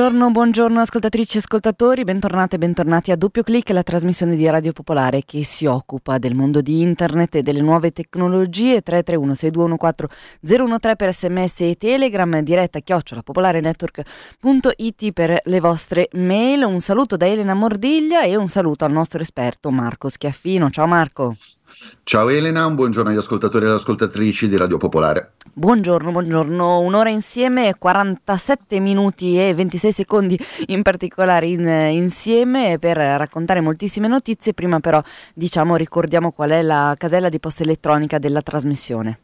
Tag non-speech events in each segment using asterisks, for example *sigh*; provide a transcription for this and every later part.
Buongiorno, buongiorno ascoltatrici e ascoltatori, bentornate e bentornati a Doppio Clic, la trasmissione di Radio Popolare che si occupa del mondo di internet e delle nuove tecnologie 331 6214 013 per sms e telegram, diretta chiocciola popolarenetwork.it per le vostre mail. Un saluto da Elena Mordiglia e un saluto al nostro esperto Marco Schiaffino. Ciao Marco. Ciao Elena, un buongiorno agli ascoltatori e alle ascoltatrici di Radio Popolare. Buongiorno, buongiorno. Un'ora insieme, 47 minuti e 26 secondi in particolare in, insieme per raccontare moltissime notizie. Prima però diciamo ricordiamo qual è la casella di posta elettronica della trasmissione.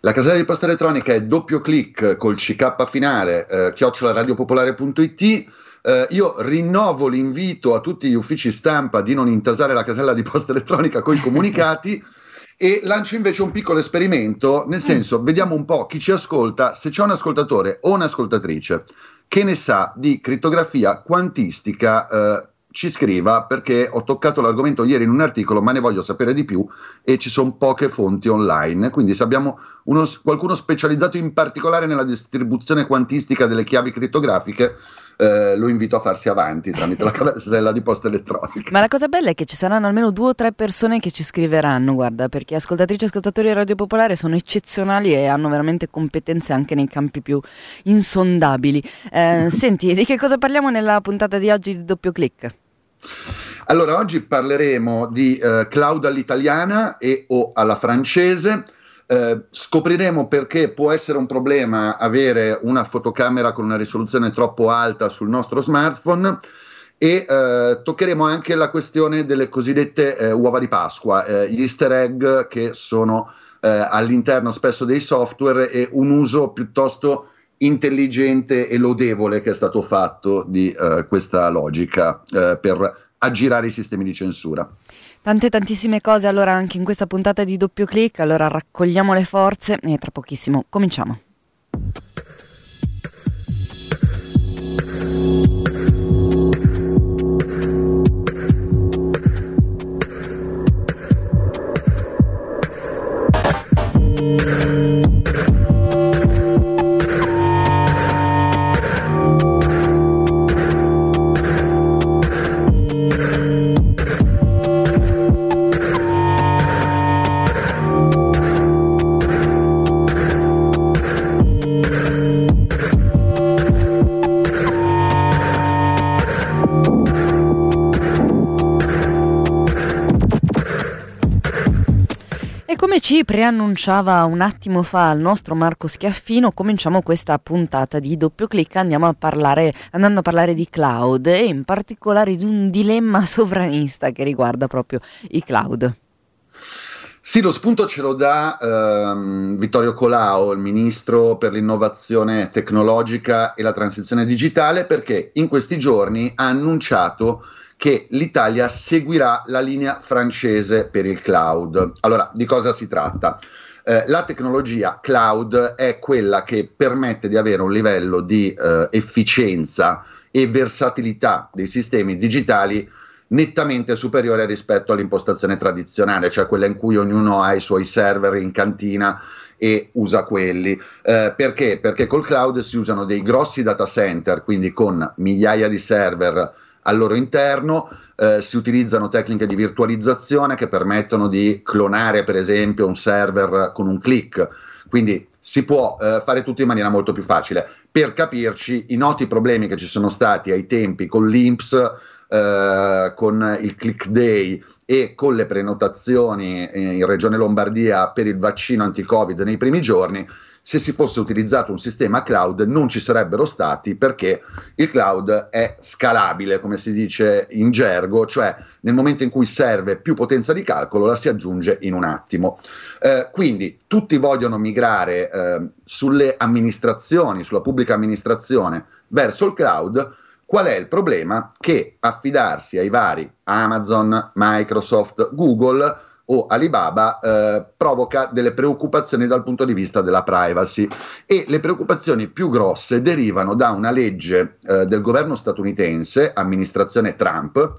La casella di posta elettronica è doppio clic col CK finale, eh, chiocciolaradiopopolare.it eh, io rinnovo l'invito a tutti gli uffici stampa di non intasare la casella di posta elettronica con i comunicati *laughs* e lancio invece un piccolo esperimento, nel mm. senso, vediamo un po' chi ci ascolta, se c'è un ascoltatore o un'ascoltatrice che ne sa di crittografia quantistica. Eh, ci scriva perché ho toccato l'argomento ieri in un articolo, ma ne voglio sapere di più e ci sono poche fonti online. Quindi, se abbiamo uno, qualcuno specializzato in particolare nella distribuzione quantistica delle chiavi crittografiche, eh, lo invito a farsi avanti tramite la casella *laughs* di posta elettronica. Ma la cosa bella è che ci saranno almeno due o tre persone che ci scriveranno, guarda, perché ascoltatrici e ascoltatori di Radio Popolare sono eccezionali e hanno veramente competenze anche nei campi più insondabili. Eh, *laughs* senti, di che cosa parliamo nella puntata di oggi di Doppio Clic? Allora, oggi parleremo di eh, cloud all'italiana e o alla francese. Eh, scopriremo perché può essere un problema avere una fotocamera con una risoluzione troppo alta sul nostro smartphone e eh, toccheremo anche la questione delle cosiddette eh, uova di Pasqua, eh, gli easter egg che sono eh, all'interno spesso dei software e un uso piuttosto intelligente e lodevole che è stato fatto di questa logica per aggirare i sistemi di censura. Tante tantissime cose allora anche in questa puntata di doppio clic, allora raccogliamo le forze e tra pochissimo cominciamo. Ci preannunciava un attimo fa il nostro Marco Schiaffino, cominciamo questa puntata di doppio clic, andiamo a parlare, andando a parlare di cloud e in particolare di un dilemma *laughs* sovranista che riguarda proprio i cloud. Sì, lo spunto ce lo dà ehm, Vittorio Colao, il ministro per l'innovazione tecnologica e la transizione digitale, perché in questi giorni ha annunciato che l'Italia seguirà la linea francese per il cloud. Allora, di cosa si tratta? Eh, la tecnologia cloud è quella che permette di avere un livello di eh, efficienza e versatilità dei sistemi digitali nettamente superiore rispetto all'impostazione tradizionale, cioè quella in cui ognuno ha i suoi server in cantina e usa quelli. Eh, perché? Perché col cloud si usano dei grossi data center, quindi con migliaia di server al loro interno. Eh, si utilizzano tecniche di virtualizzazione che permettono di clonare, per esempio, un server con un click. Quindi si può eh, fare tutto in maniera molto più facile. Per capirci, i noti problemi che ci sono stati ai tempi con l'INPS, eh, con il click day e con le prenotazioni in Regione Lombardia per il vaccino anti-Covid nei primi giorni, se si fosse utilizzato un sistema cloud non ci sarebbero stati perché il cloud è scalabile, come si dice in gergo, cioè nel momento in cui serve più potenza di calcolo la si aggiunge in un attimo. Eh, quindi tutti vogliono migrare eh, sulle amministrazioni, sulla pubblica amministrazione verso il cloud. Qual è il problema? Che affidarsi ai vari Amazon, Microsoft, Google o Alibaba eh, provoca delle preoccupazioni dal punto di vista della privacy. E le preoccupazioni più grosse derivano da una legge eh, del governo statunitense, amministrazione Trump,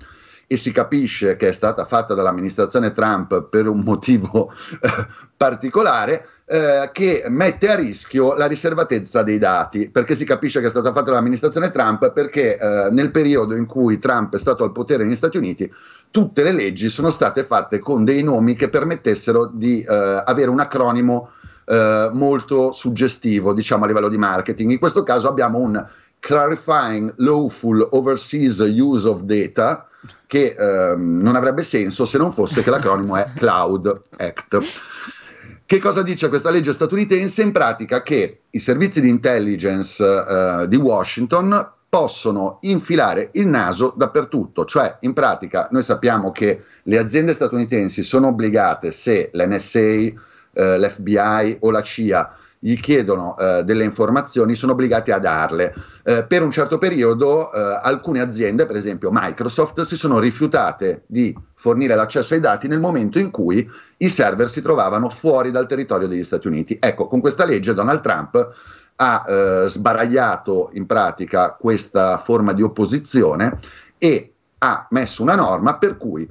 e si capisce che è stata fatta dall'amministrazione Trump per un motivo eh, particolare, eh, che mette a rischio la riservatezza dei dati, perché si capisce che è stata fatta dall'amministrazione Trump, perché eh, nel periodo in cui Trump è stato al potere negli Stati Uniti, tutte le leggi sono state fatte con dei nomi che permettessero di eh, avere un acronimo eh, molto suggestivo, diciamo a livello di marketing. In questo caso abbiamo un Clarifying Lawful Overseas Use of Data, che ehm, non avrebbe senso se non fosse che l'acronimo è Cloud Act. Che cosa dice questa legge statunitense? In pratica che i servizi di intelligence uh, di Washington possono infilare il naso dappertutto, cioè in pratica noi sappiamo che le aziende statunitensi sono obbligate se l'NSA, eh, l'FBI o la CIA gli chiedono uh, delle informazioni, sono obbligati a darle. Uh, per un certo periodo uh, alcune aziende, per esempio Microsoft, si sono rifiutate di fornire l'accesso ai dati nel momento in cui i server si trovavano fuori dal territorio degli Stati Uniti. Ecco, con questa legge Donald Trump ha sbaragliato in pratica questa forma di opposizione e ha messo una norma per cui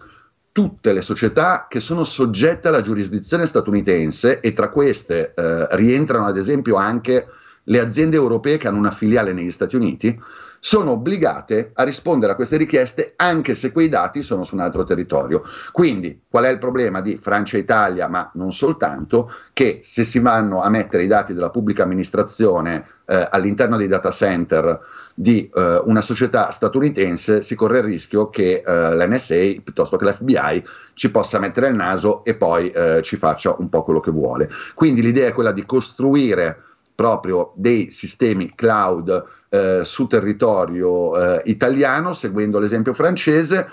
tutte le società che sono soggette alla giurisdizione statunitense e tra queste eh, rientrano ad esempio anche le aziende europee che hanno una filiale negli Stati Uniti, sono obbligate a rispondere a queste richieste anche se quei dati sono su un altro territorio. Quindi qual è il problema di Francia e Italia, ma non soltanto, che se si vanno a mettere i dati della pubblica amministrazione eh, all'interno dei data center di eh, una società statunitense si corre il rischio che eh, l'NSA piuttosto che l'FBI ci possa mettere il naso e poi eh, ci faccia un po' quello che vuole. Quindi l'idea è quella di costruire proprio dei sistemi cloud eh, su territorio eh, italiano, seguendo l'esempio francese,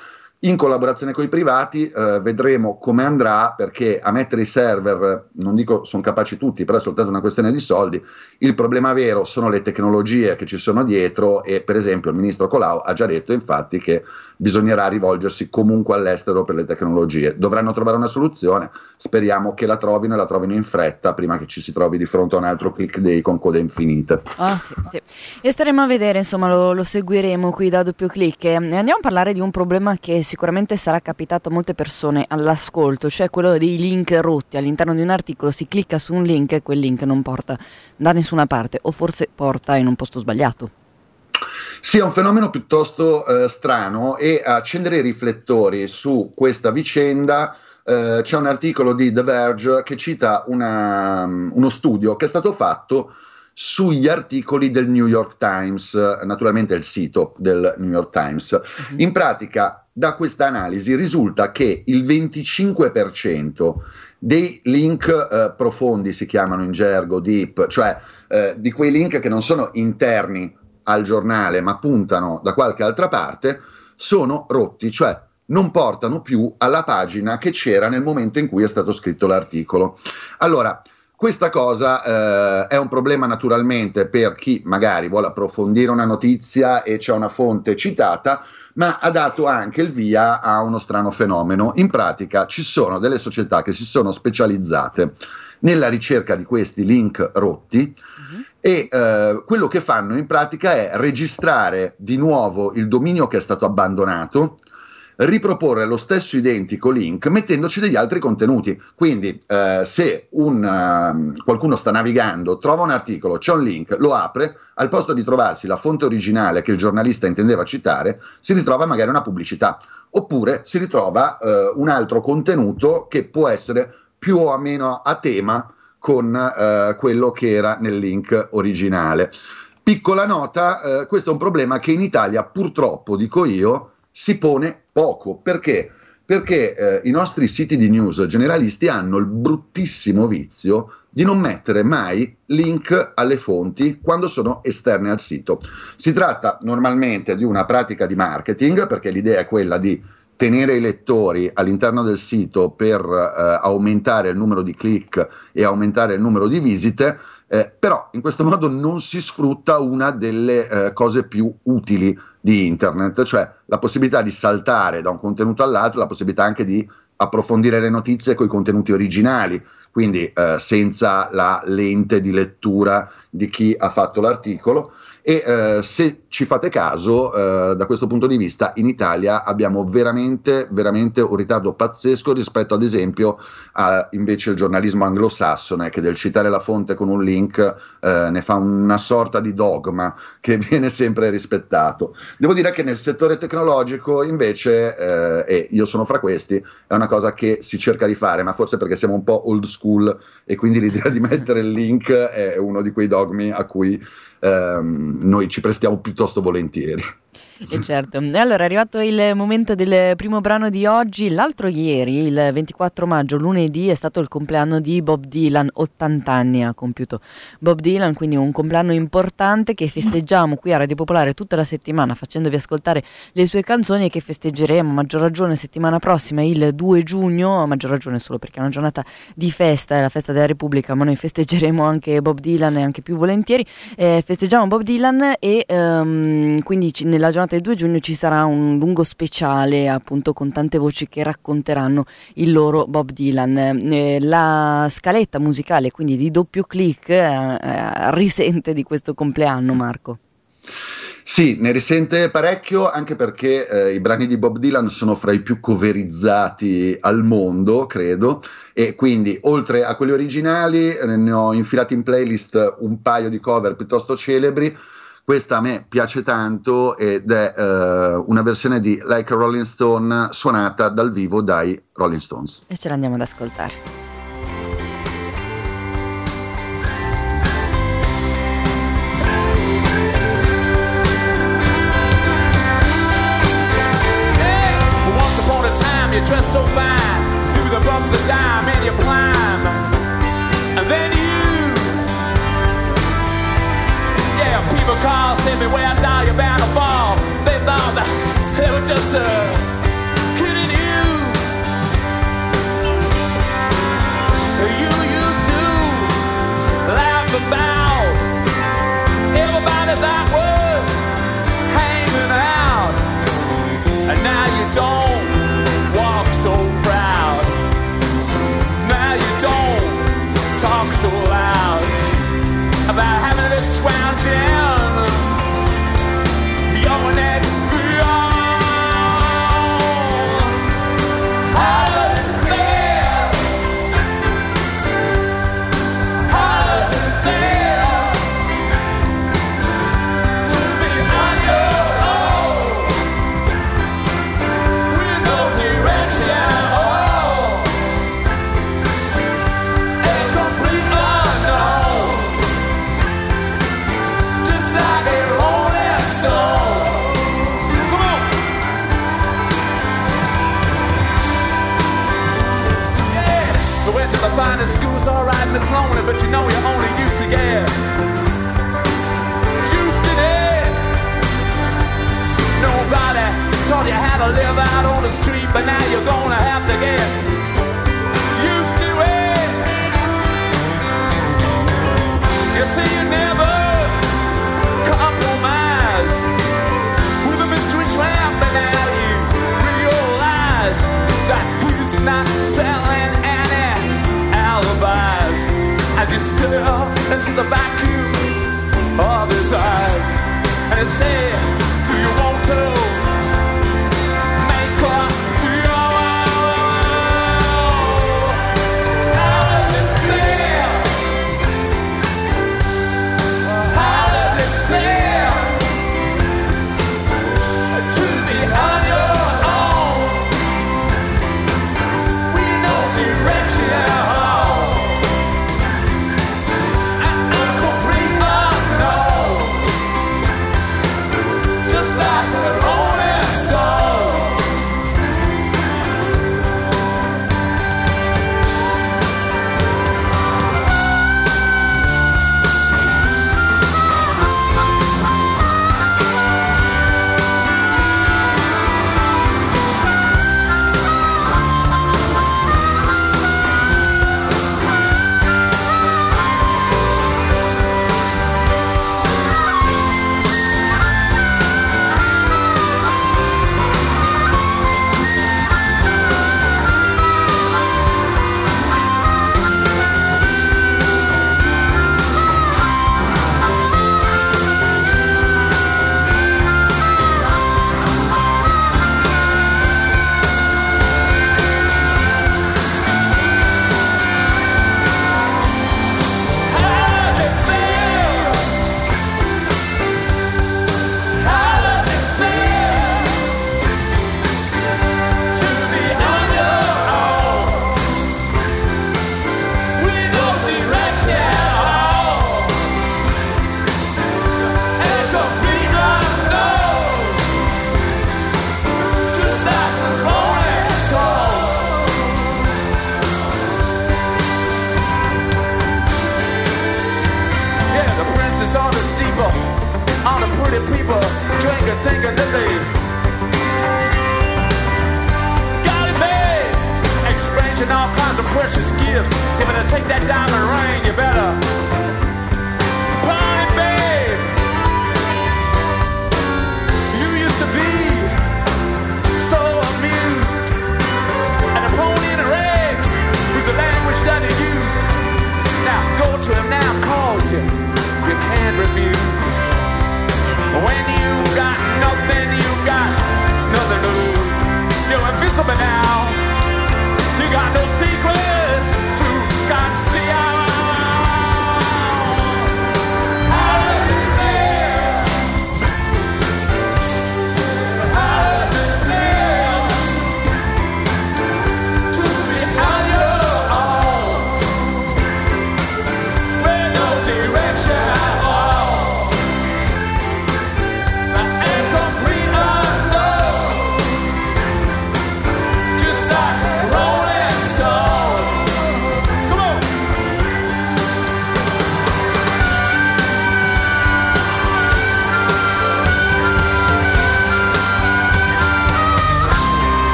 in collaborazione con i privati eh, vedremo come andrà perché a mettere i server, non dico sono capaci tutti, però è soltanto una questione di soldi, il problema vero sono le tecnologie che ci sono dietro e per esempio il ministro Colau ha già detto infatti che bisognerà rivolgersi comunque all'estero per le tecnologie. Dovranno trovare una soluzione, speriamo che la trovino e la trovino in fretta prima che ci si trovi di fronte a un altro click day con code infinite. Ah, sì, sì. E staremo a vedere, insomma, lo, lo seguiremo qui da doppio click. E andiamo a parlare di un problema che sicuramente sarà capitato a molte persone all'ascolto, cioè quello dei link rotti. All'interno di un articolo si clicca su un link e quel link non porta da nessuna parte o forse porta in un posto sbagliato. Sì, è un fenomeno piuttosto eh, strano e accendere i riflettori su questa vicenda eh, c'è un articolo di The Verge che cita una, uno studio che è stato fatto sugli articoli del New York Times, naturalmente il sito del New York Times. Uh-huh. In pratica, da questa analisi risulta che il 25% dei link eh, profondi, si chiamano in gergo deep, cioè eh, di quei link che non sono interni al giornale ma puntano da qualche altra parte, sono rotti, cioè non portano più alla pagina che c'era nel momento in cui è stato scritto l'articolo. Allora, questa cosa eh, è un problema naturalmente per chi magari vuole approfondire una notizia e c'è una fonte citata, ma ha dato anche il via a uno strano fenomeno. In pratica ci sono delle società che si sono specializzate nella ricerca di questi link rotti. E eh, quello che fanno in pratica è registrare di nuovo il dominio che è stato abbandonato riproporre lo stesso identico link mettendoci degli altri contenuti. Quindi, eh, se un, uh, qualcuno sta navigando, trova un articolo, c'è un link, lo apre, al posto di trovarsi la fonte originale che il giornalista intendeva citare, si ritrova magari una pubblicità. Oppure si ritrova uh, un altro contenuto che può essere più o meno a tema con uh, quello che era nel link originale. Piccola nota, eh, questo è un problema che in Italia purtroppo, dico io, si pone poco. Perché? Perché eh, i nostri siti di news generalisti hanno il bruttissimo vizio di non mettere mai link alle fonti quando sono esterne al sito. Si tratta normalmente di una pratica di marketing, perché l'idea è quella di tenere i lettori all'interno del sito per eh, aumentare il numero di click e aumentare il numero di visite, eh, però in questo modo non si sfrutta una delle eh, cose più utili di internet, cioè la possibilità di saltare da un contenuto all'altro, la possibilità anche di approfondire le notizie con i contenuti originali, quindi eh, senza la lente di lettura di chi ha fatto l'articolo. E eh, se ci fate caso, eh, da questo punto di vista, in Italia abbiamo veramente, veramente un ritardo pazzesco rispetto, ad esempio, a invece il giornalismo anglosassone, che del citare la fonte con un link eh, ne fa una sorta di dogma che *laughs* viene sempre rispettato. Devo dire che nel settore tecnologico, invece, eh, e io sono fra questi, è una cosa che si cerca di fare, ma forse perché siamo un po' old school e quindi l'idea di mettere il link è uno di quei dogmi a cui ehm, noi ci prestiamo piuttosto volentieri. E certo. E allora è arrivato il momento del primo brano di oggi. L'altro ieri, il 24 maggio, lunedì, è stato il compleanno di Bob Dylan. 80 anni ha compiuto Bob Dylan, quindi un compleanno importante che festeggiamo qui a Radio Popolare tutta la settimana facendovi ascoltare le sue canzoni e che festeggeremo a maggior ragione settimana prossima, il 2 giugno, a maggior ragione solo perché è una giornata di festa, è la festa della Repubblica, ma noi festeggeremo anche Bob Dylan e anche più volentieri. Eh, festeggiamo Bob Dylan e um, quindi nella giornata giornata del 2 giugno ci sarà un lungo speciale appunto con tante voci che racconteranno il loro Bob Dylan. Eh, la scaletta musicale quindi di doppio clic eh, eh, risente di questo compleanno Marco. Sì, ne risente parecchio anche perché eh, i brani di Bob Dylan sono fra i più coverizzati al mondo, credo, e quindi oltre a quelli originali ne ho infilati in playlist un paio di cover piuttosto celebri questa a me piace tanto ed è uh, una versione di Like a Rolling Stone suonata dal vivo dai Rolling Stones. E ce l'andiamo ad ascoltare. They they were just uh, kidding you. You used to laugh about you know you're only used to get juiced in it. Nobody taught you how to live out on the street, but now you're gonna have to get you into the vacuum of his eyes. And say, Do you want to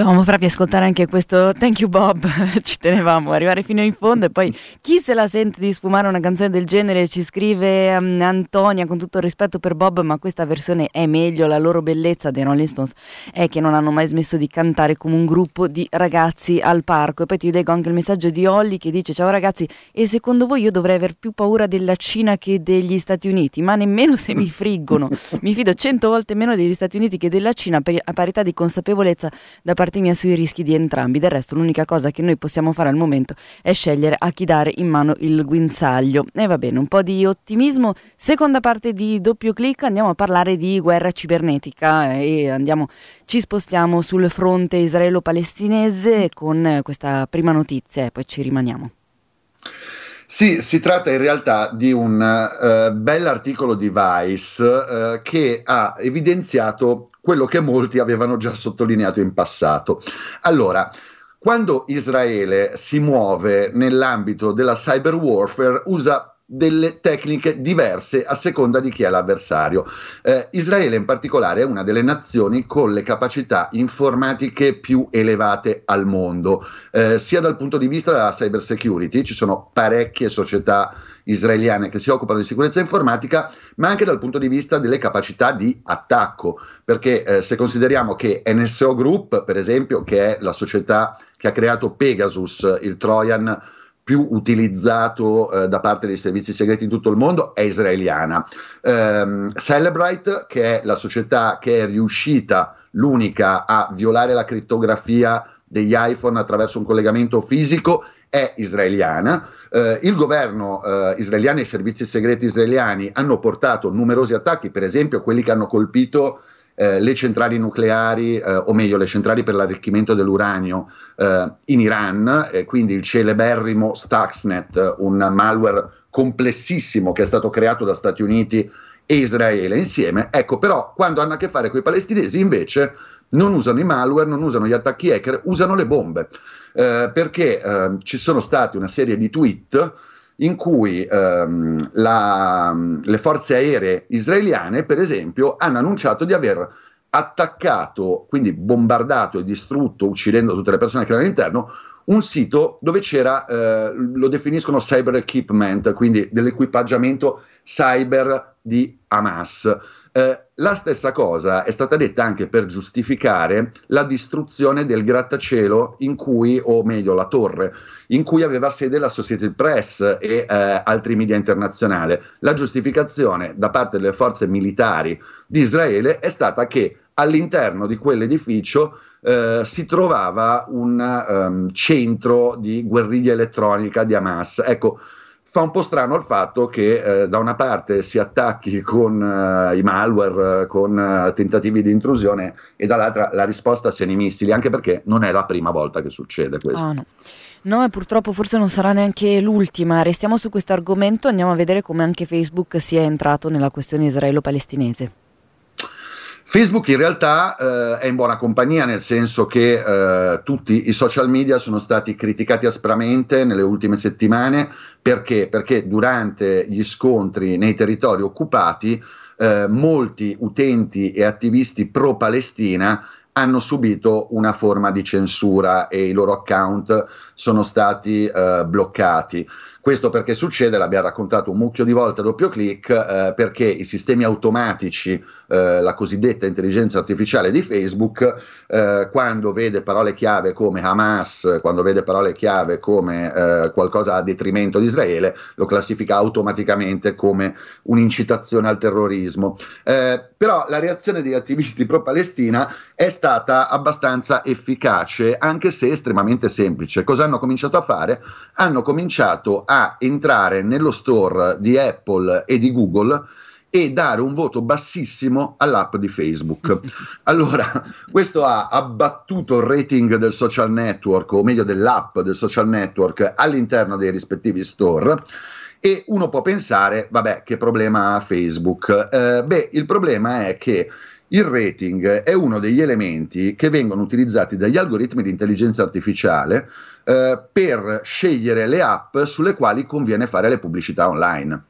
Volevamo farvi ascoltare anche questo Thank you Bob, *laughs* ci tenevamo arrivare fino in fondo e poi chi se la sente di sfumare una canzone del genere ci scrive um, Antonia con tutto il rispetto per Bob ma questa versione è meglio, la loro bellezza dei Rolling Stones è che non hanno mai smesso di cantare come un gruppo di ragazzi al parco. E poi ti leggo anche il messaggio di Olly che dice ciao ragazzi e secondo voi io dovrei aver più paura della Cina che degli Stati Uniti? Ma nemmeno se mi friggono. Mi fido cento volte meno degli Stati Uniti che della Cina per, a parità di consapevolezza da parte mia sui rischi di entrambi. Del resto, l'unica cosa che noi possiamo fare al momento è scegliere a chi dare in mano il guinzaglio. E va bene, un po' di ottimismo. Seconda parte di doppio clic, andiamo a parlare di guerra cibernetica e andiamo, ci spostiamo sul fronte israelo-palestinese con questa prima notizia e poi ci rimaniamo. Sì, si tratta in realtà di un uh, bell'articolo di Vice uh, che ha evidenziato quello che molti avevano già sottolineato in passato. Allora, quando Israele si muove nell'ambito della cyber warfare usa delle tecniche diverse a seconda di chi è l'avversario. Eh, Israele in particolare è una delle nazioni con le capacità informatiche più elevate al mondo, eh, sia dal punto di vista della cyber security, ci sono parecchie società israeliane che si occupano di sicurezza informatica, ma anche dal punto di vista delle capacità di attacco, perché eh, se consideriamo che NSO Group, per esempio, che è la società che ha creato Pegasus, il Trojan più utilizzato eh, da parte dei servizi segreti in tutto il mondo è israeliana. Um, Celebrite, che è la società che è riuscita l'unica a violare la crittografia degli iPhone attraverso un collegamento fisico, è israeliana. Uh, il governo uh, israeliano e i servizi segreti israeliani hanno portato numerosi attacchi, per esempio quelli che hanno colpito eh, le centrali nucleari, eh, o meglio le centrali per l'arricchimento dell'uranio eh, in Iran, quindi il celeberrimo Stuxnet, un malware complessissimo che è stato creato da Stati Uniti e Israele insieme. Ecco, però quando hanno a che fare con i palestinesi invece non usano i malware, non usano gli attacchi hacker, usano le bombe. Eh, perché eh, ci sono stati una serie di tweet in cui ehm, la, le forze aeree israeliane, per esempio, hanno annunciato di aver attaccato, quindi bombardato e distrutto, uccidendo tutte le persone che erano all'interno, un sito dove c'era, eh, lo definiscono cyber equipment, quindi dell'equipaggiamento cyber di Hamas. Eh, la stessa cosa è stata detta anche per giustificare la distruzione del grattacielo in cui, o meglio la torre, in cui aveva sede l'Associated Press e eh, altri media internazionali. La giustificazione da parte delle forze militari di Israele è stata che all'interno di quell'edificio eh, si trovava un um, centro di guerriglia elettronica di Hamas. Ecco, fa un po' strano il fatto che eh, da una parte si attacchi con uh, i malware, con uh, tentativi di intrusione e dall'altra la risposta siano i missili, anche perché non è la prima volta che succede questo. Oh, no. No, e purtroppo forse non sarà neanche l'ultima. Restiamo su questo argomento, andiamo a vedere come anche Facebook sia entrato nella questione israelo-palestinese. Facebook in realtà eh, è in buona compagnia, nel senso che eh, tutti i social media sono stati criticati aspramente nelle ultime settimane perché? Perché durante gli scontri nei territori occupati eh, molti utenti e attivisti pro-Palestina hanno subito una forma di censura e i loro account sono stati eh, bloccati. Questo perché succede, l'abbiamo raccontato un mucchio di volte a doppio clic, eh, perché i sistemi automatici, eh, la cosiddetta intelligenza artificiale di Facebook, eh, quando vede parole chiave come Hamas, quando vede parole chiave come eh, qualcosa a detrimento di Israele, lo classifica automaticamente come un'incitazione al terrorismo. Eh, però la reazione degli attivisti pro-Palestina è stata abbastanza efficace, anche se estremamente semplice. Cosa hanno cominciato a fare? Hanno cominciato a entrare nello store di Apple e di Google e dare un voto bassissimo all'app di Facebook. *laughs* Allora, questo ha abbattuto il rating del social network, o meglio dell'app del social network all'interno dei rispettivi store. E uno può pensare, vabbè, che problema ha Facebook? Eh, beh, il problema è che il rating è uno degli elementi che vengono utilizzati dagli algoritmi di intelligenza artificiale eh, per scegliere le app sulle quali conviene fare le pubblicità online.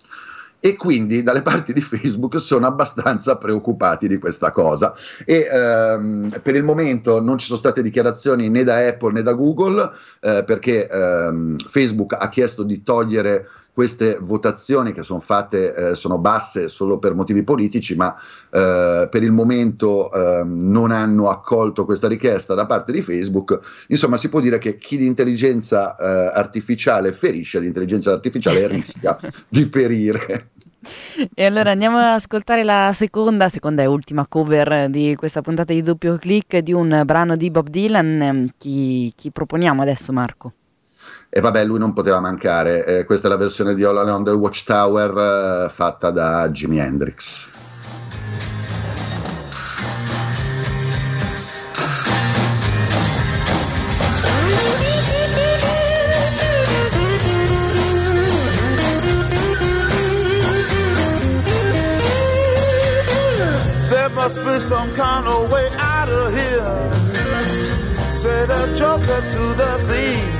E quindi dalle parti di Facebook sono abbastanza preoccupati di questa cosa. E ehm, per il momento non ci sono state dichiarazioni né da Apple né da Google, eh, perché ehm, Facebook ha chiesto di togliere queste votazioni che sono fatte eh, sono basse solo per motivi politici, ma eh, per il momento eh, non hanno accolto questa richiesta da parte di Facebook. Insomma, si può dire che chi di intelligenza eh, artificiale ferisce, l'intelligenza artificiale *laughs* rischia di perire. E allora andiamo ad ascoltare la seconda, seconda e ultima cover di questa puntata di doppio clic di un brano di Bob Dylan. Chi, chi proponiamo adesso, Marco? E vabbè, lui non poteva mancare. Eh, questa è la versione di All Along the Watchtower eh, fatta da Jimi Hendrix. Must be some kind of way out of here. Say the joker to the thief.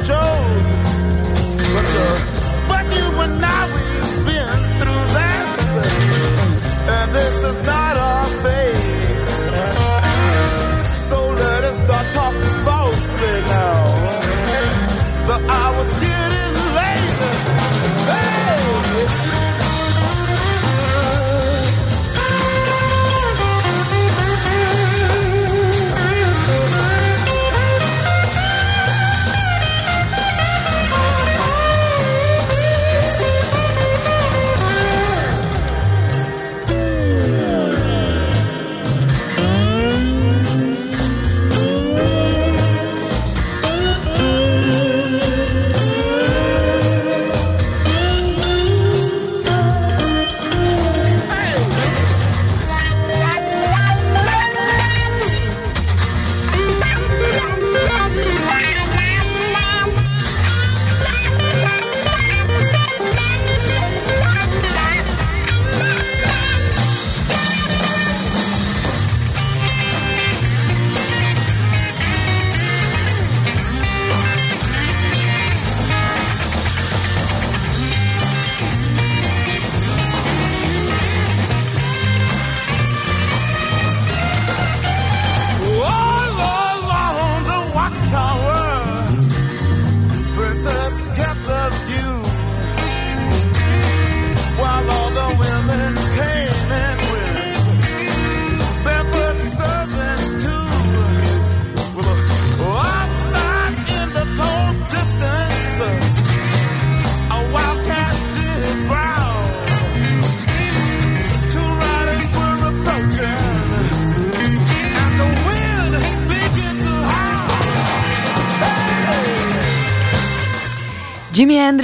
is but. But, you and I, we've been through that. And this is not. So let us start talking falsely now. The hour's getting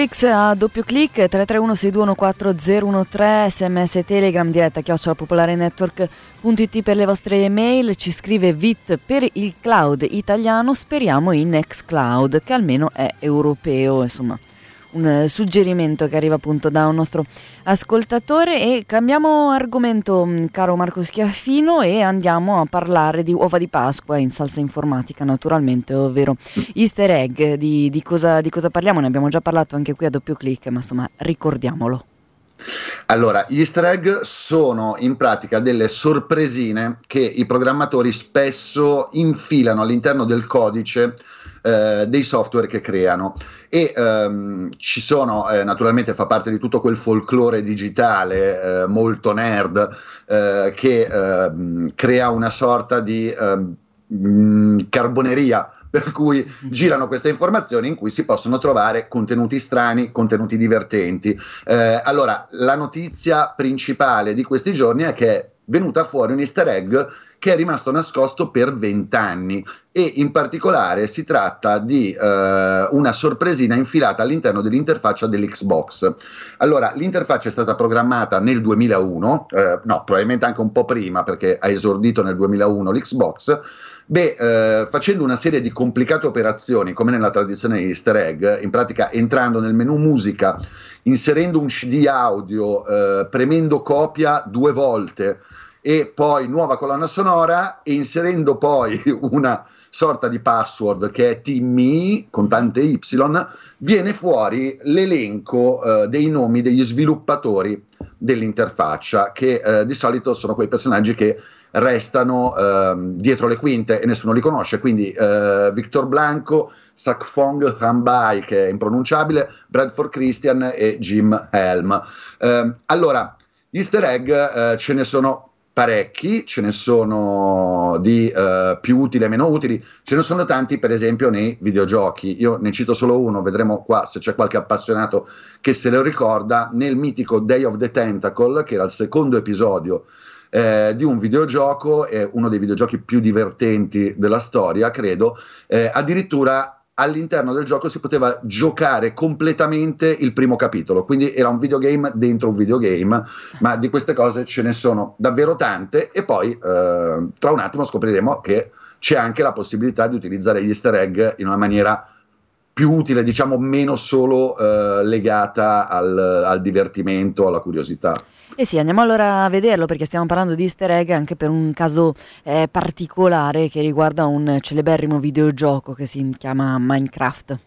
Hendrix a doppio clic 331-6214013 sms telegram diretta chiocciola popolare network.it per le vostre email. Ci scrive Vit per il cloud italiano speriamo in Nextcloud che almeno è europeo insomma un eh, suggerimento che arriva appunto da un nostro ascoltatore. E cambiamo argomento mm, caro Marco Schiaffino e andiamo a parlare di uova di Pasqua in salsa informatica naturalmente ovvero easter egg. Di, di, cosa, di cosa parliamo? Ne abbiamo già parlato anche qui a doppio clic ma insomma ricordiamolo. Allora, gli easter egg sono in pratica delle sorpresine che i programmatori spesso infilano all'interno del codice eh, dei software che creano e ehm, ci sono eh, naturalmente fa parte di tutto quel folklore digitale eh, molto nerd eh, che ehm, crea una sorta di ehm, carboneria per cui girano queste informazioni in cui si possono trovare contenuti strani, contenuti divertenti. Eh, allora, la notizia principale di questi giorni è che è venuta fuori un easter egg che è rimasto nascosto per vent'anni e in particolare si tratta di eh, una sorpresina infilata all'interno dell'interfaccia dell'Xbox. Allora, l'interfaccia è stata programmata nel 2001, eh, no, probabilmente anche un po' prima perché ha esordito nel 2001 l'Xbox. Beh, eh, facendo una serie di complicate operazioni, come nella tradizione di easter egg, in pratica entrando nel menu musica, inserendo un CD audio, eh, premendo copia due volte, e poi nuova colonna sonora e inserendo poi *laughs* una sorta di password che è Timmy con tante Y, viene fuori l'elenco eh, dei nomi degli sviluppatori dell'interfaccia, che eh, di solito sono quei personaggi che restano eh, dietro le quinte e nessuno li conosce, quindi eh, Victor Blanco, Sakfong Hanbai, che è impronunciabile, Bradford Christian e Jim Helm. Ehm, allora, gli easter egg eh, ce ne sono parecchi, ce ne sono di uh, più utili e meno utili, ce ne sono tanti per esempio nei videogiochi, io ne cito solo uno, vedremo qua se c'è qualche appassionato che se lo ricorda, nel mitico Day of the Tentacle, che era il secondo episodio eh, di un videogioco, è uno dei videogiochi più divertenti della storia, credo, eh, addirittura all'interno del gioco si poteva giocare completamente il primo capitolo, quindi era un videogame dentro un videogame, ma di queste cose ce ne sono davvero tante e poi eh, tra un attimo scopriremo che c'è anche la possibilità di utilizzare gli easter egg in una maniera più utile, diciamo meno solo eh, legata al, al divertimento, alla curiosità. Eh sì, andiamo allora a vederlo perché stiamo parlando di easter egg anche per un caso eh, particolare che riguarda un celeberrimo videogioco che si chiama Minecraft.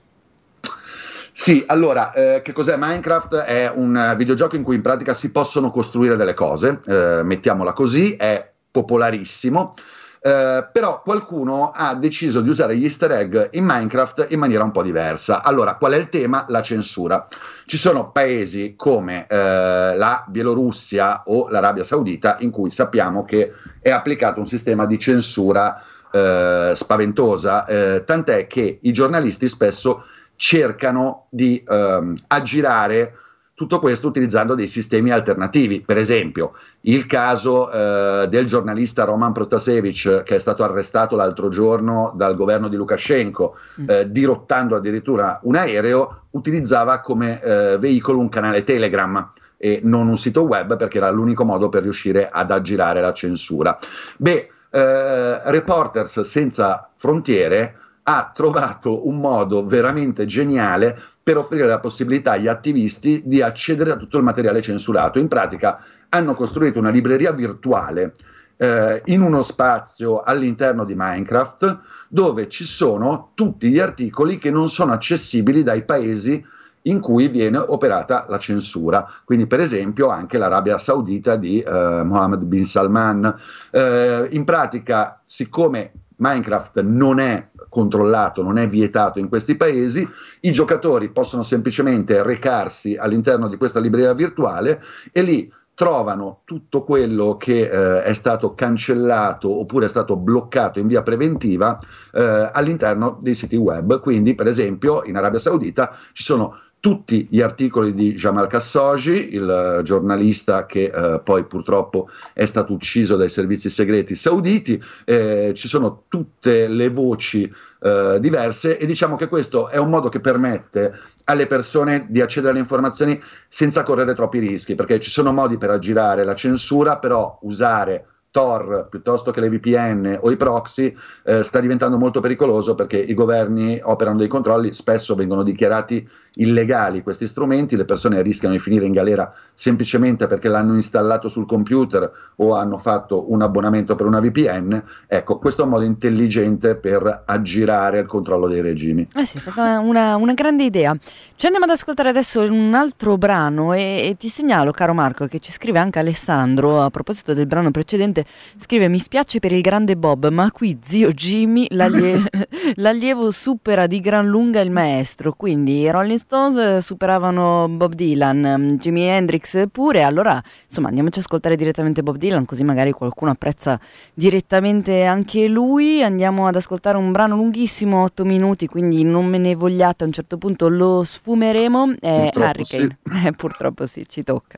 Sì, allora, eh, che cos'è Minecraft? È un videogioco in cui in pratica si possono costruire delle cose, eh, mettiamola così, è popolarissimo. Eh, però qualcuno ha deciso di usare gli easter egg in Minecraft in maniera un po' diversa. Allora, qual è il tema? La censura. Ci sono paesi come eh, la Bielorussia o l'Arabia Saudita in cui sappiamo che è applicato un sistema di censura eh, spaventosa, eh, tant'è che i giornalisti spesso cercano di ehm, aggirare tutto questo utilizzando dei sistemi alternativi. Per esempio, il caso eh, del giornalista Roman Protasevich, che è stato arrestato l'altro giorno dal governo di Lukashenko, mm. eh, dirottando addirittura un aereo, utilizzava come eh, veicolo un canale Telegram e non un sito web perché era l'unico modo per riuscire ad aggirare la censura. Beh, eh, Reporters senza frontiere ha trovato un modo veramente geniale per offrire la possibilità agli attivisti di accedere a tutto il materiale censurato. In pratica hanno costruito una libreria virtuale eh, in uno spazio all'interno di Minecraft dove ci sono tutti gli articoli che non sono accessibili dai paesi in cui viene operata la censura, quindi per esempio anche l'Arabia Saudita di eh, Mohammed bin Salman. Eh, in pratica, siccome Minecraft non è controllato, non è vietato in questi paesi, i giocatori possono semplicemente recarsi all'interno di questa libreria virtuale e lì trovano tutto quello che eh, è stato cancellato oppure è stato bloccato in via preventiva eh, all'interno dei siti web. Quindi, per esempio, in Arabia Saudita ci sono tutti gli articoli di Jamal Khashoggi, il giornalista che eh, poi purtroppo è stato ucciso dai servizi segreti sauditi, eh, ci sono tutte le voci eh, diverse e diciamo che questo è un modo che permette alle persone di accedere alle informazioni senza correre troppi rischi, perché ci sono modi per aggirare la censura, però usare Tor piuttosto che le VPN o i proxy eh, sta diventando molto pericoloso perché i governi operano dei controlli, spesso vengono dichiarati illegali questi strumenti, le persone rischiano di finire in galera semplicemente perché l'hanno installato sul computer o hanno fatto un abbonamento per una VPN. Ecco, questo è un modo intelligente per aggirare il controllo dei regimi. Eh sì, è stata una, una grande idea. Ci andiamo ad ascoltare adesso un altro brano e, e ti segnalo, caro Marco, che ci scrive anche Alessandro a proposito del brano precedente Scrive: Mi spiace per il grande Bob, ma qui zio Jimmy, l'allie- *laughs* l'allievo, supera di gran lunga il maestro. Quindi i Rolling Stones superavano Bob Dylan, mm, Jimi Hendrix pure. Allora, insomma, andiamoci a ascoltare direttamente Bob Dylan, così magari qualcuno apprezza direttamente anche lui. Andiamo ad ascoltare un brano lunghissimo, 8 minuti, quindi non me ne vogliate. A un certo punto lo sfumeremo. È Purtroppo Hurricane. Eh, *laughs* purtroppo sì, ci tocca.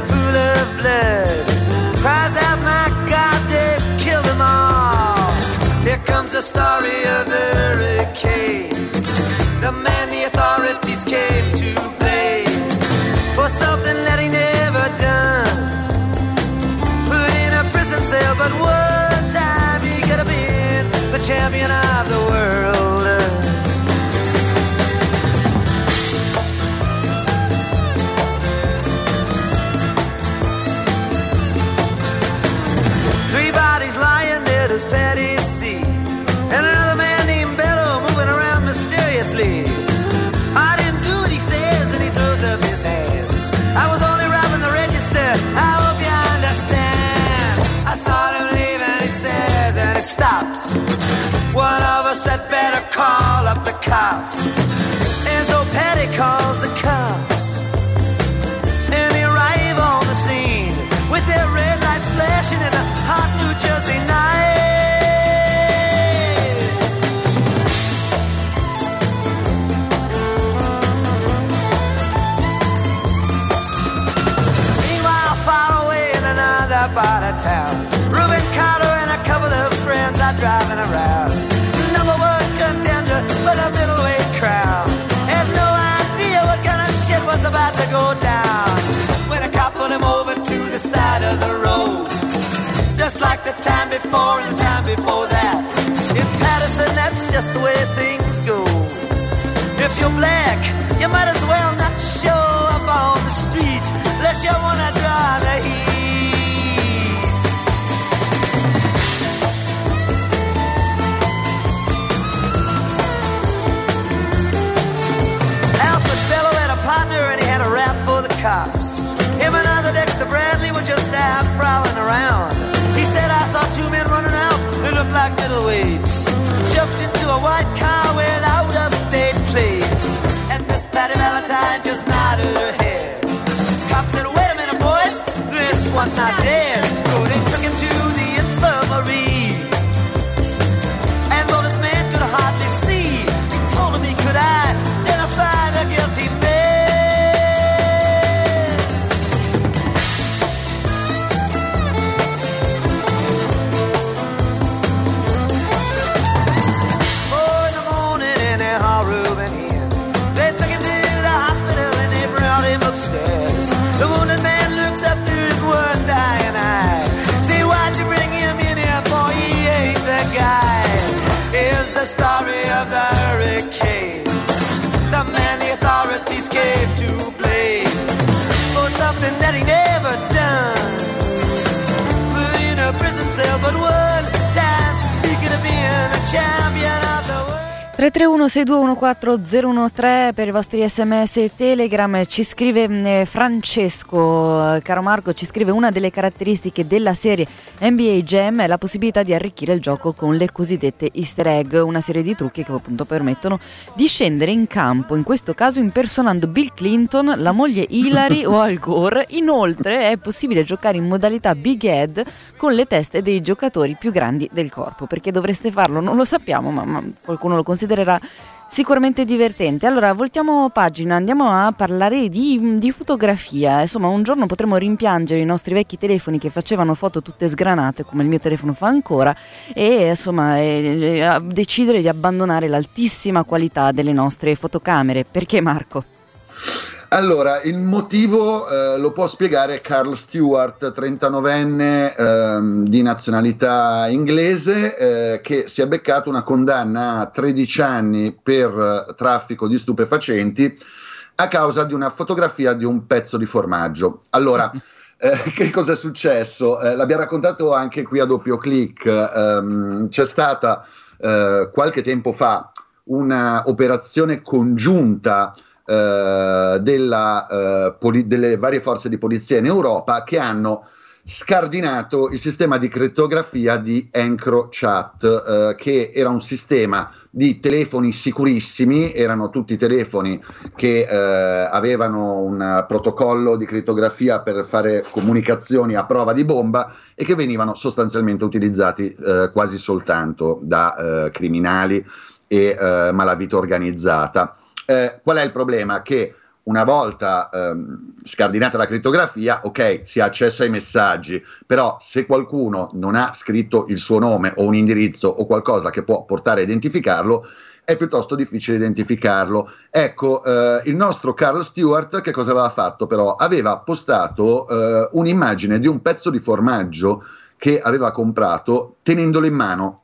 Bartender in before and the time before that. In Patterson, that's just the way things go. If you're black, you might as well not show up on the street unless you wanna draw the heat. Car plates. And Miss Patty Valentine just nodded her head. Cop said, wait a minute, boys, this one's not dead. 331-6214013 per i vostri sms e telegram. Ci scrive eh, Francesco, eh, caro Marco, ci scrive una delle caratteristiche della serie NBA Jam è la possibilità di arricchire il gioco con le cosiddette easter egg, una serie di trucchi che appunto permettono di scendere in campo, in questo caso impersonando Bill Clinton, la moglie Hillary o Al Gore. Inoltre è possibile giocare in modalità Big Head con le teste dei giocatori più grandi del corpo, perché dovreste farlo, non lo sappiamo, ma, ma qualcuno lo considera considererà sicuramente divertente. Allora, voltiamo pagina, andiamo a parlare di, di, fotografia. Insomma, un giorno potremo rimpiangere i nostri vecchi telefoni che facevano foto tutte sgranate, come il mio telefono fa ancora, e insomma, e, e, decidere di abbandonare l'altissima qualità delle nostre fotocamere. Perché Marco? Allora, il motivo eh, lo può spiegare Carl Stewart, 39enne eh, di nazionalità inglese, eh, che si è beccato una condanna a 13 anni per eh, traffico di stupefacenti a causa di una fotografia di un pezzo di formaggio. Allora, *laughs* eh, che cosa è successo? Eh, l'abbiamo raccontato anche qui a doppio clic. Ehm, c'è stata qualche tempo fa un'operazione congiunta eh, della, eh, poli- delle varie forze di polizia in Europa che hanno scardinato il sistema di crittografia di EncroChat, eh, che era un sistema di telefoni sicurissimi, erano tutti telefoni che eh, avevano un protocollo di crittografia per fare comunicazioni a prova di bomba e che venivano sostanzialmente utilizzati eh, quasi soltanto da eh, criminali e eh, malavita organizzata. Eh, qual è il problema? Che una volta ehm, scardinata la crittografia, ok, si ha accesso ai messaggi, però se qualcuno non ha scritto il suo nome o un indirizzo o qualcosa che può portare a identificarlo, è piuttosto difficile identificarlo. Ecco, eh, il nostro Carl Stewart che cosa aveva fatto però? Aveva postato eh, un'immagine di un pezzo di formaggio che aveva comprato tenendolo in mano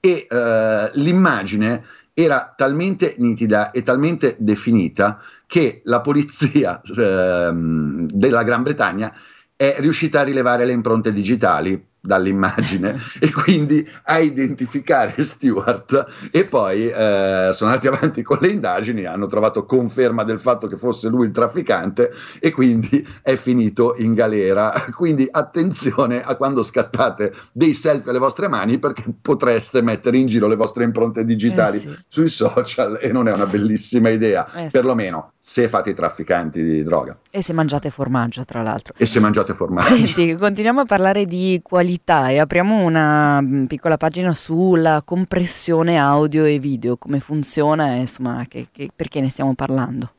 e eh, l'immagine era talmente nitida e talmente definita che la polizia *laughs* ehm, della Gran Bretagna è riuscita a rilevare le impronte digitali dall'immagine *laughs* e quindi a identificare Stewart e poi eh, sono andati avanti con le indagini, hanno trovato conferma del fatto che fosse lui il trafficante e quindi è finito in galera. *laughs* Quindi attenzione a quando scattate dei selfie alle vostre mani perché potreste mettere in giro le vostre impronte digitali eh sì. sui social e non è una bellissima idea, eh sì. perlomeno se fate i trafficanti di droga. E se mangiate formaggio, tra l'altro. E se mangiate formaggio. Senti, continuiamo a parlare di qualità e apriamo una mm, piccola pagina sulla compressione audio e video, come funziona e insomma che, che, perché ne stiamo parlando.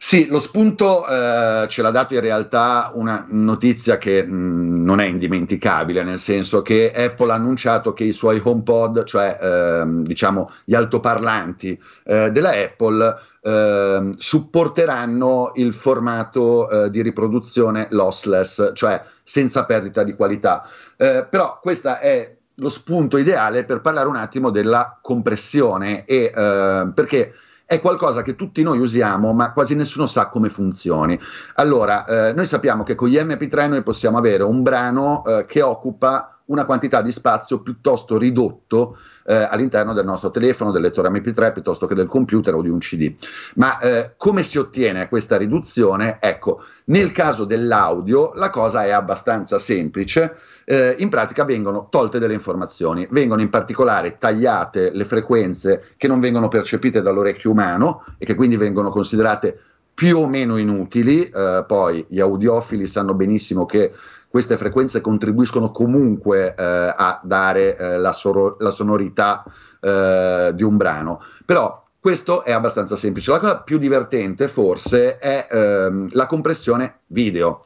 Sì, lo spunto eh, ce l'ha dato in realtà una notizia che mh, mm, non è indimenticabile, nel senso che Apple ha annunciato che i suoi HomePod, cioè eh, diciamo gli altoparlanti eh, della Apple, eh, supporteranno il formato eh, di riproduzione lossless, cioè senza perdita di qualità. Eh, però questo è lo spunto ideale per parlare un attimo della compressione e eh, perché è qualcosa che tutti noi usiamo, ma quasi nessuno sa come funzioni. Allora, eh, noi sappiamo che con gli MP3 noi possiamo avere un brano eh, che occupa una quantità di spazio piuttosto ridotto eh, all'interno del nostro telefono, del lettore MP3 piuttosto che del computer o di un CD. Ma eh, come si ottiene questa riduzione? Ecco, nel caso dell'audio la cosa è abbastanza semplice. Eh, in pratica vengono tolte delle informazioni, vengono in particolare tagliate le frequenze che non vengono percepite dall'orecchio umano e che quindi vengono considerate più o meno inutili, eh, poi gli audiofili sanno benissimo che queste frequenze contribuiscono comunque eh, a dare eh, la, soro- la, sonorità eh, di un brano. Però questo è abbastanza semplice. La cosa più divertente forse è ehm, la compressione video.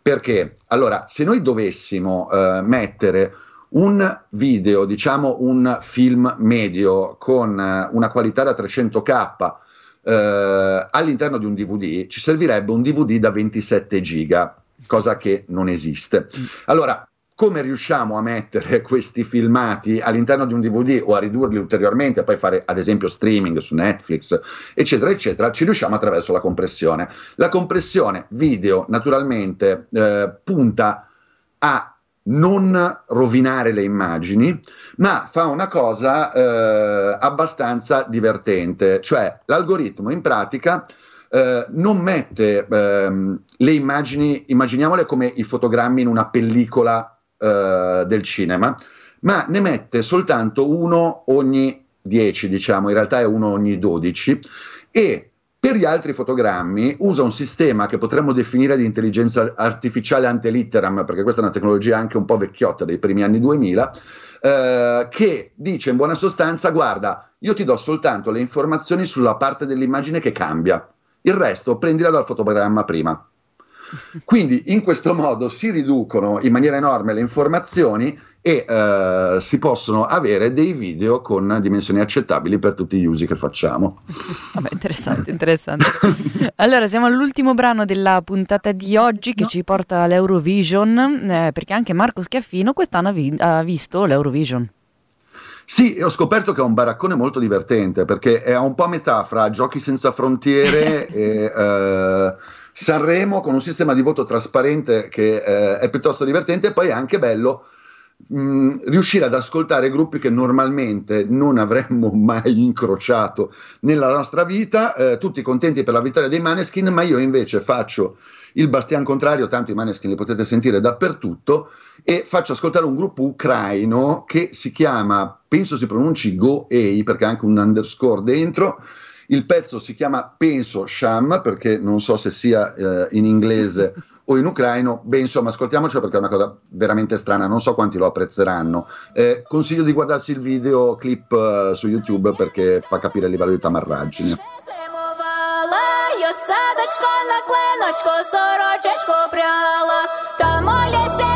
Perché? Allora, se noi dovessimo eh, mettere un video, diciamo un film medio con eh, una qualità da 300k eh, all'interno di un DVD, ci servirebbe un DVD da 27 giga cosa che non esiste. Allora, come riusciamo a mettere questi filmati all'interno di un DVD o a ridurli ulteriormente, poi fare ad esempio streaming su Netflix, eccetera, eccetera, ci riusciamo attraverso la compressione. La compressione video naturalmente eh, punta a non rovinare le immagini, ma fa una cosa eh, abbastanza divertente, cioè l'algoritmo in pratica eh, non mette ehm, le immagini, immaginiamole come i fotogrammi in una pellicola eh, del cinema, ma ne mette soltanto uno ogni 10, diciamo, in realtà è uno ogni 12 e per gli altri fotogrammi usa un sistema che potremmo definire di intelligenza artificiale ante litteram, perché questa è una tecnologia anche un po' vecchiotta dei primi anni 2000, eh, che dice in buona sostanza, guarda, io ti do soltanto le informazioni sulla parte dell'immagine che cambia, il resto prendila dal fotogramma prima. Quindi in questo modo si riducono in maniera enorme le informazioni e eh, si possono avere dei video con dimensioni accettabili per tutti gli usi che facciamo. *laughs* Vabbè, interessante, interessante. allora, siamo all'ultimo brano della puntata di oggi che no. ci porta all'Eurovision, eh, perché anche Marco Schiaffino quest'anno ha, vi- ha visto l'Eurovision. Sì, ho scoperto che è un baraccone molto divertente perché è un po' a metà fra Giochi senza frontiere *laughs* e eh, Sanremo con un sistema di voto trasparente che eh, è piuttosto divertente e poi è anche bello mh, riuscire ad ascoltare gruppi che normalmente non avremmo *laughs* mai incrociato nella nostra vita, eh, tutti contenti per la vittoria dei Maneskin, ma io invece faccio il bastian contrario, tanto i Maneskin li potete sentire dappertutto, e faccio ascoltare un gruppo ucraino che si chiama, penso si pronunci Go Ei, perché ha anche un underscore dentro, il pezzo si chiama Penso Sham, perché non so se sia eh, in inglese *laughs* o in ucraino. Beh, insomma, ascoltiamocelo perché è una cosa veramente strana, non so quanti lo apprezzeranno. Eh, consiglio di guardarsi il videoclip uh, su YouTube perché fa capire il livello di tamarraggine. Садочко на клиночку, сорочечку пряла, там у лісі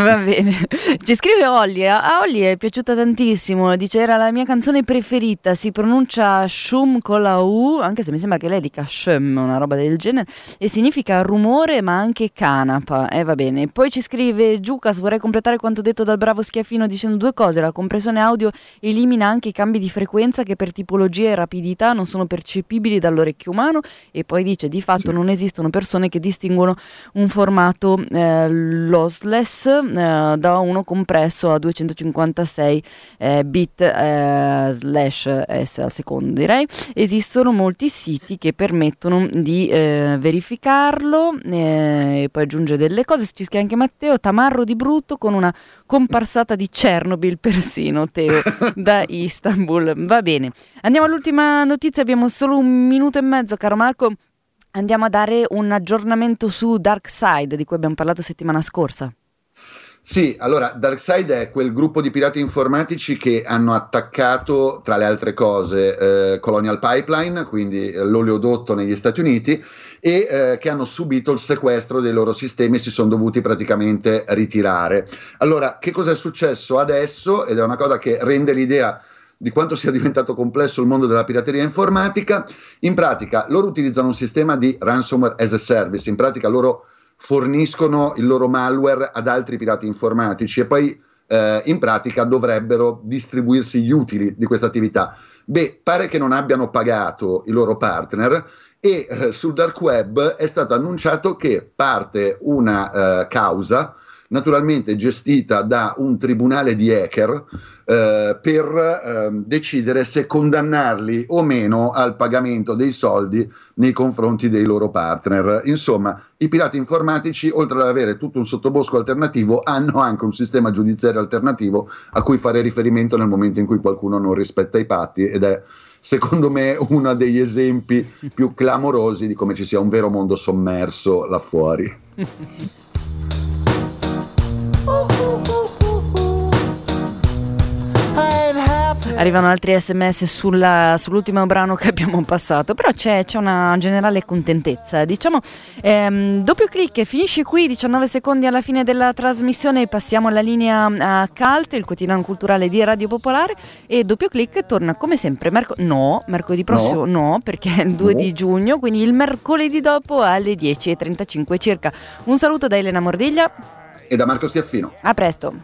*laughs* Va bene. Ci scrive Olli. A Olli è piaciuta tantissimo. Dice era la mia canzone preferita. Si pronuncia Shum con la U, anche se mi sembra che lei dica Shum, una roba del genere. E significa rumore, ma anche canapa. E eh, va bene. Poi ci scrive Giucas. Vorrei completare quanto detto dal bravo Schiaffino dicendo due cose. La compressione audio elimina anche i cambi di frequenza che per tipologia e rapidità non sono percepibili dall'orecchio umano. E poi dice di fatto sì. non esistono persone che distinguono un formato eh, lossless eh, da uno compresso a 256 eh, bit eh, slash S al secondo direi. Esistono molti siti che permettono di eh, verificarlo eh, e poi aggiunge delle cose. Ci scrive anche Matteo, tamarro di brutto con una comparsata di Chernobyl *laughs* persino, Teo, da Istanbul. Va bene, andiamo all'ultima notizia, abbiamo solo un minuto e mezzo, caro Marco. Andiamo a dare un aggiornamento su Darkside di cui abbiamo parlato settimana scorsa. Sì, allora Darkseid è quel gruppo di pirati informatici che hanno attaccato, tra le altre cose, eh, Colonial Pipeline, quindi l'oleodotto negli Stati Uniti, e eh, che hanno subito il sequestro dei loro sistemi e si sono dovuti praticamente ritirare. Allora, che cosa è successo adesso? Ed è una cosa che rende l'idea di quanto sia *laughs* diventato complesso il mondo della pirateria informatica. In pratica, loro utilizzano un sistema di ransomware as a service, in pratica loro forniscono il loro malware ad altri pirati informatici e poi eh, in pratica dovrebbero distribuirsi gli utili di questa attività. Beh, pare che non abbiano pagato i loro partner e eh, sul dark web è stato annunciato che parte una eh, causa naturalmente gestita da un tribunale di hacker eh, per eh, decidere se condannarli o meno al pagamento dei soldi nei confronti dei loro partner. Insomma, i pirati informatici, oltre ad avere tutto un sottobosco alternativo, hanno anche un sistema giudiziario alternativo a cui fare riferimento nel momento in cui qualcuno non rispetta i patti ed è secondo me uno degli esempi più clamorosi di come ci sia un vero mondo sommerso là fuori. *laughs* Arrivano altri sms sulla, sull'ultimo brano che abbiamo passato, però c'è, c'è una generale contentezza. Diciamo, ehm, doppio clic, finisce qui, 19 secondi alla fine della trasmissione, passiamo la linea a Calt, il quotidiano culturale di Radio Popolare, e doppio clic torna come sempre, merc- no, mercoledì prossimo no, no perché è il 2 no. di giugno, quindi il mercoledì dopo alle 10.35 circa. Un saluto da Elena Mordiglia e da Marco Stiaffino. A presto.